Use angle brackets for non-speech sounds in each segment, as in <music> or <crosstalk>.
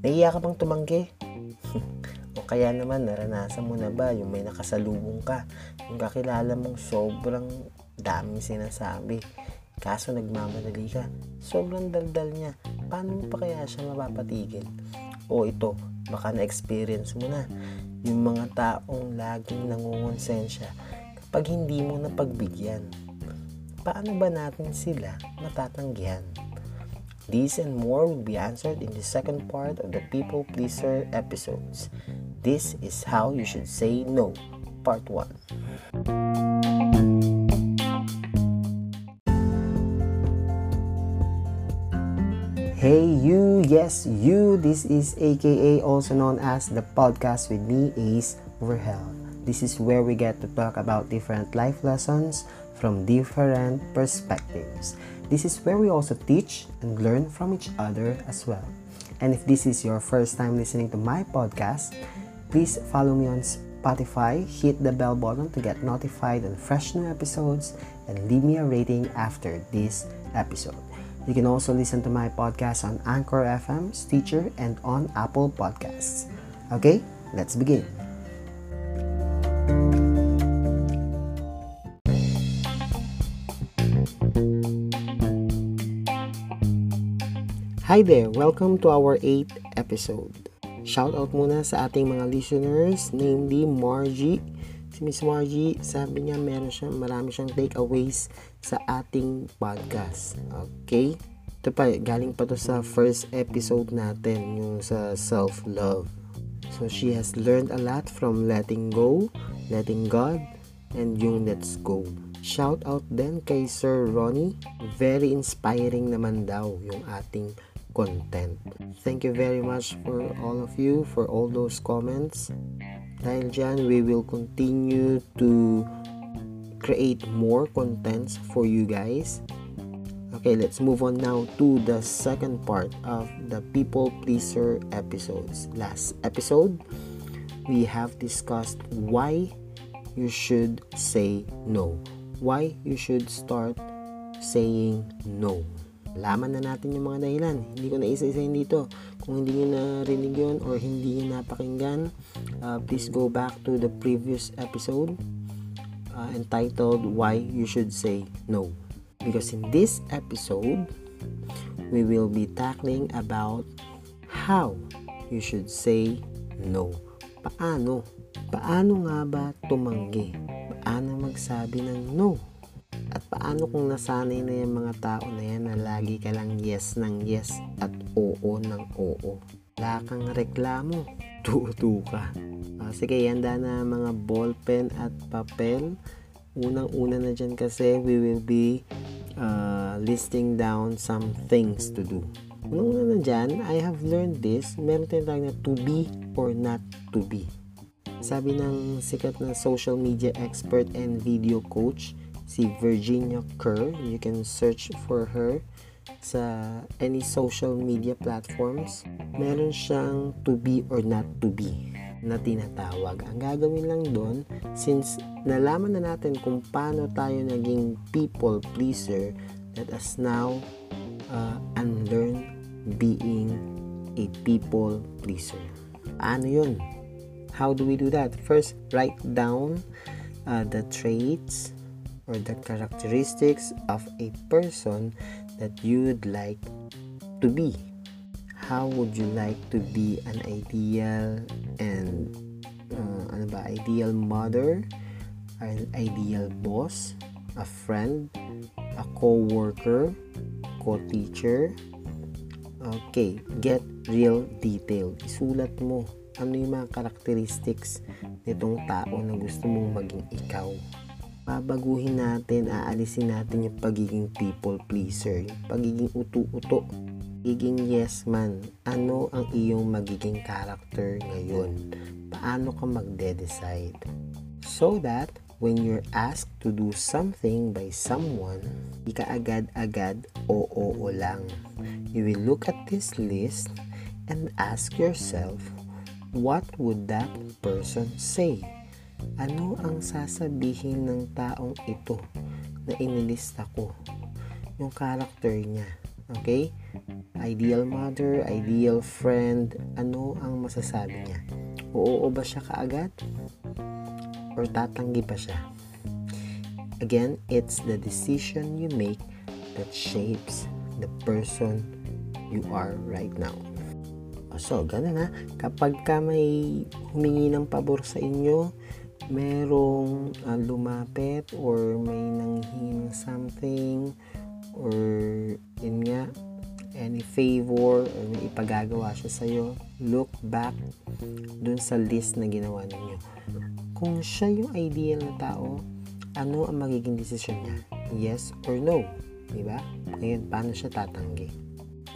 Nahiya ka bang tumanggi? <laughs> o kaya naman naranasan mo na ba yung may nakasalubong ka, yung kakilala mong sobrang daming sinasabi, kaso nagmamadali ka, sobrang daldal niya, paano mo pa kaya siya mapapatigil? O ito, baka na-experience mo na, yung mga taong laging nangungonsensya kapag hindi mo napagbigyan. Paano ba natin sila matatanggihan? These and more will be answered in the second part of the People Pleaser episodes. This is how you should say no, part 1. Hey you, yes you, this is aka also known as the podcast with me Ace Verhel. This is where we get to talk about different life lessons from different perspectives. This is where we also teach and learn from each other as well. And if this is your first time listening to my podcast, please follow me on Spotify, hit the bell button to get notified on fresh new episodes, and leave me a rating after this episode. You can also listen to my podcast on Anchor FM, Stitcher, and on Apple Podcasts. Okay, let's begin. Hi there! Welcome to our 8th episode. Shout out muna sa ating mga listeners, namely Margie. Si Miss Margie, sabi niya meron siya, marami siyang takeaways sa ating podcast. Okay? Ito pa, galing pa to sa first episode natin, yung sa self-love. So she has learned a lot from letting go, letting God, and yung let's go. Shout out din kay Sir Ronnie. Very inspiring naman daw yung ating content. Thank you very much for all of you for all those comments. Dahil dyan, we will continue to create more contents for you guys. Okay, let's move on now to the second part of the people pleaser episodes. Last episode, we have discussed why you should say no. Why you should start saying no. Laman na natin yung mga dahilan. Hindi ko na isa-isahin dito. Kung hindi nyo narinig yun or hindi nyo napakinggan, uh, please go back to the previous episode uh, entitled Why You Should Say No. Because in this episode, we will be tackling about how you should say no. Paano? Paano nga ba tumanggi? Paano magsabi ng no? At paano kung nasanay na yung mga tao na yan na lagi ka lang yes ng yes at oo ng oo? Wala kang reklamo. <laughs> Tuto ka. Uh, sige, handa na mga ballpen at papel. Unang-una na dyan kasi we will be uh, listing down some things to do. Unang-una na dyan, I have learned this. Meron tayong na to be or not to be. Sabi ng sikat na social media expert and video coach, si Virginia Kerr. You can search for her sa any social media platforms. Meron siyang to be or not to be na tinatawag. Ang gagawin lang doon, since nalaman na natin kung paano tayo naging people pleaser, let us now uh, unlearn being a people pleaser. Paano yun? How do we do that? First, write down uh, the traits or the characteristics of a person that you'd like to be. How would you like to be an ideal and uh, ano ba, ideal mother, an ideal boss, a friend, a co-worker, co-teacher. Okay, get real detail. Isulat mo ano yung mga characteristics nitong tao na gusto mong maging ikaw babaguhin natin, aalisin natin yung pagiging people pleaser, yung pagiging utu-uto, pagiging yes man. Ano ang iyong magiging character ngayon? Paano ka magde-decide? So that when you're asked to do something by someone, di ka agad-agad oo o lang. You will look at this list and ask yourself, what would that person say? Ano ang sasabihin ng taong ito na inilista ko? yung character niya. Okay? Ideal mother, ideal friend, ano ang masasabi niya? Oo ba siya kaagad? Or tatanggi pa siya? Again, it's the decision you make that shapes the person you are right now. So, ganun ha. Kapag ka may humingi ng pabor sa inyo, merong uh, lumapit or may nanghingi something or yun nga any favor or may ipagagawa siya sa'yo look back dun sa list na ginawa ninyo. Kung siya yung ideal na tao ano ang magiging desisyon niya? Yes or no? Di ba? Ngayon paano siya tatanggi?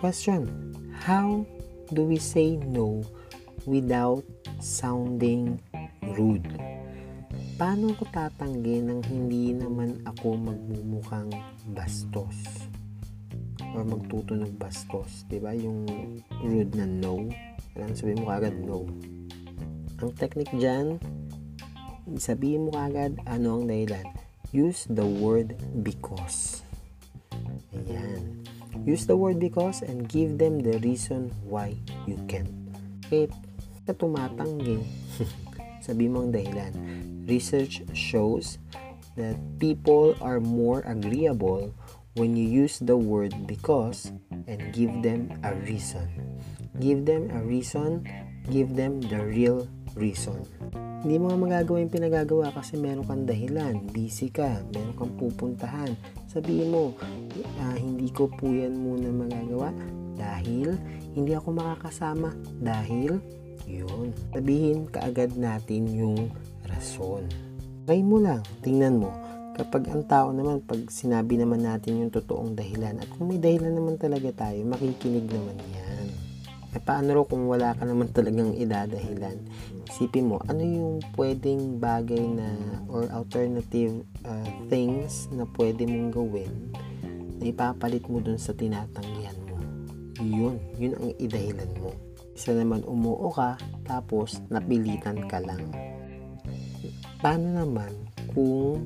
Question how do we say no without sounding rude paano ko tatanggi nang hindi naman ako magmumukhang bastos or magtutunog bastos, 'di ba? Yung rude na no. Kailangan sabihin mo kagad no. Ang technique diyan, sabihin mo kagad ano ang dahilan. Use the word because. Ayan. Use the word because and give them the reason why you can. Okay, ka tumatanggi. <laughs> Sabi mo ang dahilan Research shows that people are more agreeable when you use the word because and give them a reason. Give them a reason, give them the real reason. Hindi mo nga magagawa yung pinagagawa kasi meron kang dahilan, busy ka, meron kang pupuntahan. Sabihin mo, uh, hindi ko po yan muna magagawa dahil hindi ako makakasama dahil yun. Sabihin kaagad natin yung rason. Try mo lang, tingnan mo. Kapag ang tao naman, pag sinabi naman natin yung totoong dahilan, at kung may dahilan naman talaga tayo, makikinig naman yan. E paano ro kung wala ka naman talagang idadahilan? Isipin mo, ano yung pwedeng bagay na, or alternative uh, things na pwede mong gawin na ipapalit mo dun sa tinatanggihan mo. Yun, yun ang idahilan mo. Isa naman umuo ka, tapos napilitan ka lang Paano naman kung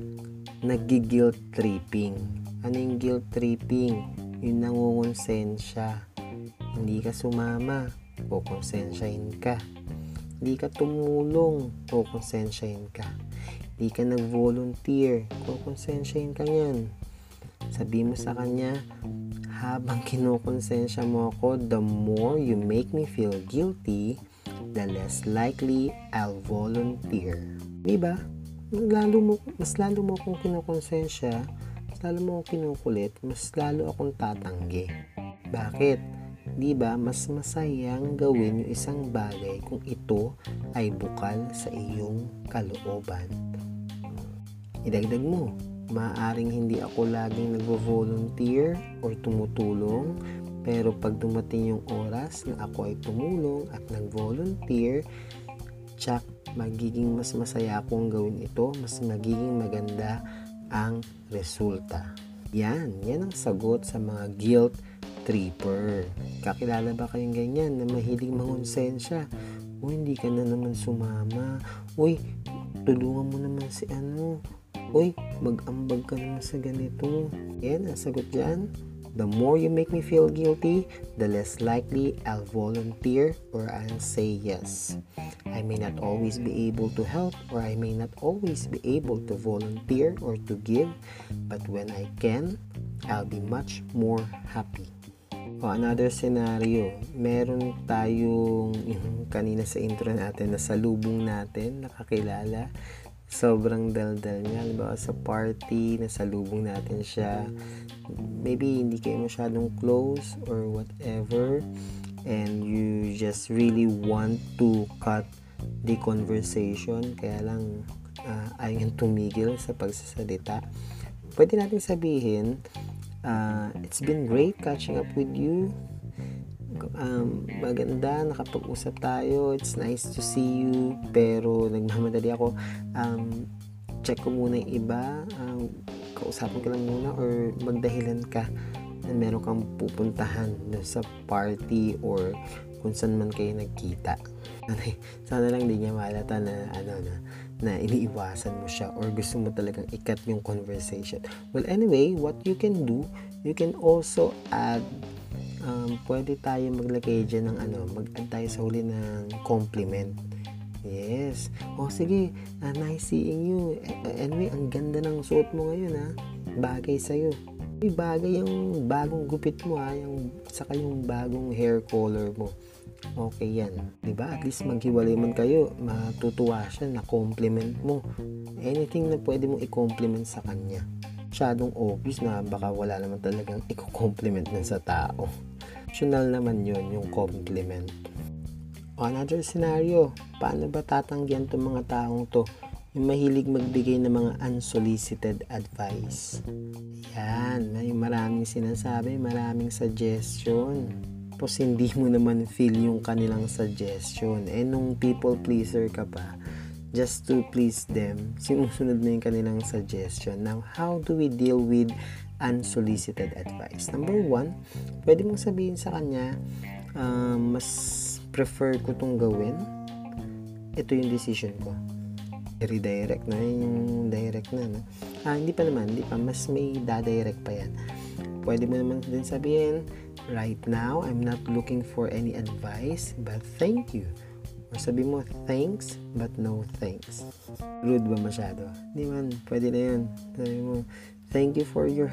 nag-guilt tripping? Ano yung guilt tripping? Yung nangungonsensya. Hindi ka sumama, kukonsensyahin ka. Hindi ka tumulong, kukonsensyahin ka. Hindi ka nag-volunteer, kukonsensyahin ka niyan. Sabi mo sa kanya, habang kinukonsensya mo ako, the more you make me feel guilty, the less likely I'll volunteer. Diba? Lalo mo, mas lalo mo akong kinukonsensya, mas lalo mo akong kinukulit, mas lalo akong tatanggi. Bakit? Di ba mas masayang gawin yung isang bagay kung ito ay bukal sa iyong kalooban. Idagdag mo, maaaring hindi ako laging nagvo-volunteer or tumutulong, pero pag dumating yung oras na ako ay tumulong at nag-volunteer, tsak magiging mas masaya akong gawin ito, mas magiging maganda ang resulta. Yan, yan ang sagot sa mga guilt tripper. Kakilala ba kayong ganyan na mahilig mangonsensya? O hindi ka na naman sumama. Uy, tulungan mo naman si ano. Uy, mag-ambag ka naman sa ganito. Yan, ang sagot dyan. The more you make me feel guilty, the less likely I'll volunteer or I'll say yes. I may not always be able to help or I may not always be able to volunteer or to give, but when I can, I'll be much more happy. O another scenario, meron tayong yung kanina sa intro natin na salubong natin, nakakilala sobrang daldal niya. Halimbawa sa party, nasalubong natin siya. Maybe hindi kayo masyadong close or whatever. And you just really want to cut the conversation. Kaya lang uh, ayaw tumigil sa pagsasalita. Pwede natin sabihin, uh, it's been great catching up with you um, maganda, nakapag-usap tayo, it's nice to see you, pero nagmamadali ako, um, check ko muna yung iba, um, kausapin ko lang muna, or magdahilan ka na meron kang pupuntahan sa party or kung saan man kayo nagkita. Sana lang din niya malata na ano na na iniiwasan mo siya or gusto mo talagang ikat yung conversation. Well, anyway, what you can do, you can also add um, pwede tayo maglagay dyan ng ano, mag-add tayo sa huli ng compliment. Yes. O sige, uh, nice seeing you. Anyway, ang ganda ng suot mo ngayon ha. Bagay sa'yo. Uy, bagay yung bagong gupit mo ha. Yung, saka yung bagong hair color mo. Okay yan. ba diba? At least maghiwalay man kayo. Matutuwa siya na compliment mo. Anything na pwede mo i-compliment sa kanya. Masyadong obvious na baka wala naman talagang i-compliment nun sa tao. Optional naman yun, yung compliment. Another scenario, paano ba tatanggihan itong mga taong to? Yung mahilig magbigay ng mga unsolicited advice. Yan, may maraming sinasabi, maraming suggestion. Tapos hindi mo naman feel yung kanilang suggestion. Eh nung people pleaser ka pa, just to please them, sinusunod mo yung kanilang suggestion. Now, how do we deal with unsolicited advice? Number one, pwede mong sabihin sa kanya, uh, mas prefer ko tong gawin, ito yung decision ko. Redirect na yung direct na. No? Ah, hindi pa naman, hindi pa. Mas may da-direct pa yan. Pwede mo naman din sabihin, right now, I'm not looking for any advice, but thank you. Or sabi mo, thanks, but no thanks. Rude ba masyado? Hindi man, pwede na yun. Sabi mo, thank you for your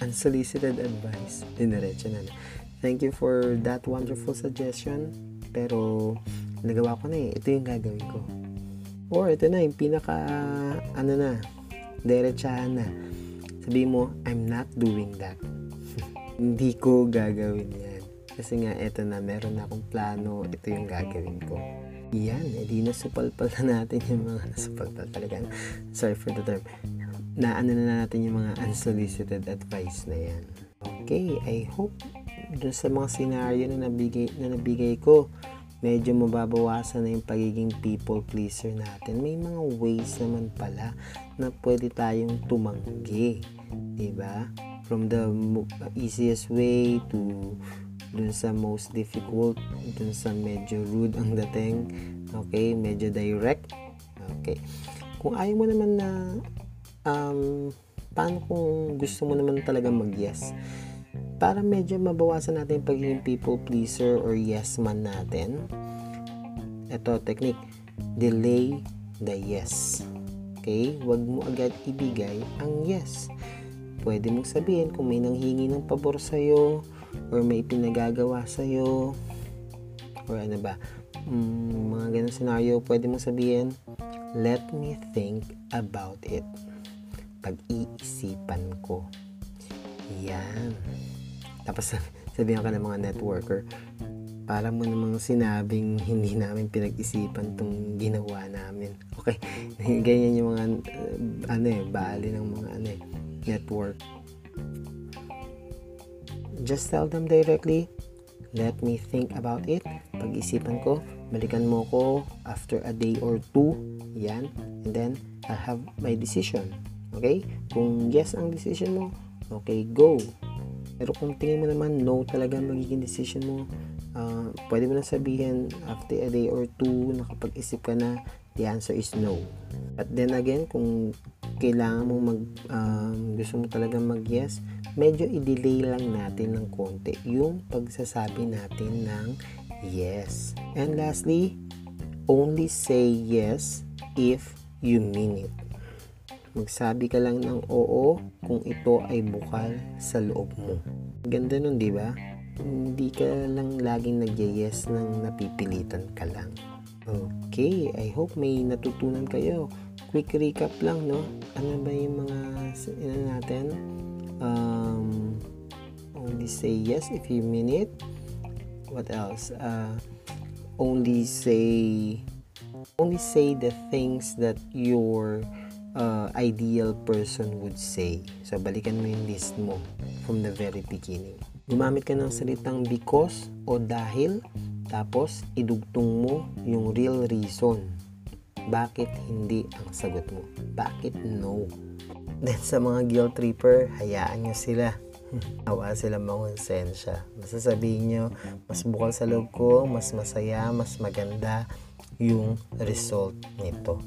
unsolicited advice. Diniretso na. Thank you for that wonderful suggestion pero, nagawa ko na eh. Ito yung gagawin ko. Or, ito na yung pinaka, ano na, diretsahan na. Sabi mo, I'm not doing that. <laughs> Hindi ko gagawin yan. Kasi nga, ito na, meron na akong plano. Ito yung gagawin ko. Yan, edi eh, nasupalpal na natin <laughs> yung mga nasupalpal talaga. Sorry for the term. Naano na natin yung mga unsolicited advice na yan. Okay, I hope dun sa mga scenario na nabigay, na nabigay ko, medyo mababawasan na yung pagiging people pleaser natin. May mga ways naman pala na pwede tayong tumanggi. ba diba? From the easiest way to dun sa most difficult, dun sa medyo rude ang dating, okay, medyo direct, okay. Kung ayaw mo naman na, um, paano kung gusto mo naman talaga mag-yes? para medyo mabawasan natin yung pagiging people pleaser or yes man natin. Ito, technique. Delay the yes. Okay? Huwag mo agad ibigay ang yes. Pwede mong sabihin kung may nanghingi ng pabor sa'yo or may pinagagawa sa'yo or ano ba, mm, mga ganun scenario, pwede mong sabihin, let me think about it. Pag-iisipan ko. Yan. Tapos <laughs> sabihan ka ng mga networker, para mo namang sinabing hindi namin pinag-isipan tong ginawa namin. Okay, <laughs> ganyan yung mga uh, ano eh, bali ng mga ano eh, network. Just tell them directly, let me think about it. Pag-isipan ko, balikan mo ko after a day or two. Yan. And then, I'll have my decision. Okay? Kung yes ang decision mo, okay, go. Pero kung tingin mo naman no talaga magiging decision mo, uh, pwede mo na sabihin after a day or two, nakapag-isip ka na, the answer is no. But then again, kung kailangan mo mag, um, gusto mo talaga mag-yes, medyo i-delay lang natin ng konti yung pagsasabi natin ng yes. And lastly, only say yes if you mean it. Magsabi ka lang ng oo kung ito ay bukal sa loob mo. Ganda nun, di ba? Hindi ka lang laging nag-yes nang napipilitan ka lang. Okay, I hope may natutunan kayo. Quick recap lang, no? Ano ba yung mga ano natin? Um, only say yes if you mean it. What else? Uh, only say only say the things that you're uh, ideal person would say. So, balikan mo yung list mo from the very beginning. Gumamit ka ng salitang because o dahil, tapos idugtong mo yung real reason. Bakit hindi ang sagot mo? Bakit no? <laughs> Then sa mga guilt tripper, hayaan nyo sila. <laughs> Hawa sila mangonsensya. Masasabihin nyo, mas bukal sa loob ko, mas masaya, mas maganda yung result nito.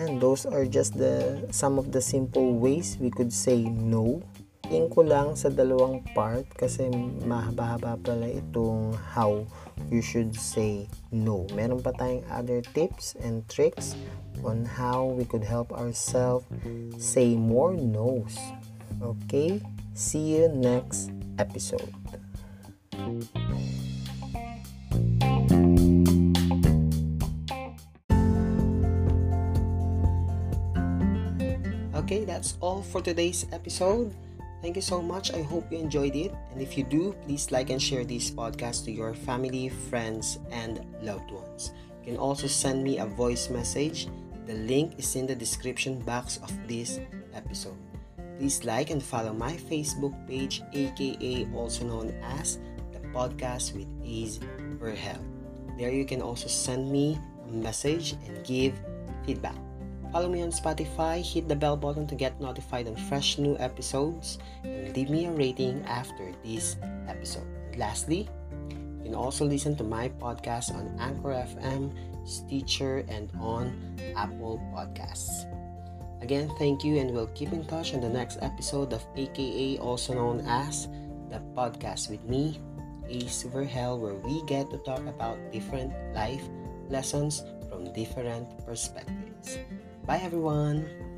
And those are just the some of the simple ways we could say no. Tingin ko lang sa dalawang part kasi mahaba-haba pala itong how you should say no. Meron pa tayong other tips and tricks on how we could help ourselves say more no's. Okay? See you next episode. Okay, that's all for today's episode. Thank you so much. I hope you enjoyed it. And if you do, please like and share this podcast to your family, friends, and loved ones. You can also send me a voice message. The link is in the description box of this episode. Please like and follow my Facebook page, aka also known as the podcast with A's for Help. There you can also send me a message and give feedback. Follow me on Spotify, hit the bell button to get notified on fresh new episodes, and leave me a rating after this episode. And lastly, you can also listen to my podcast on Anchor FM, Stitcher, and on Apple Podcasts. Again, thank you, and we'll keep in touch on the next episode of AKA, also known as the podcast with me, Ace Verhel, where we get to talk about different life lessons from different perspectives. Bye, everyone.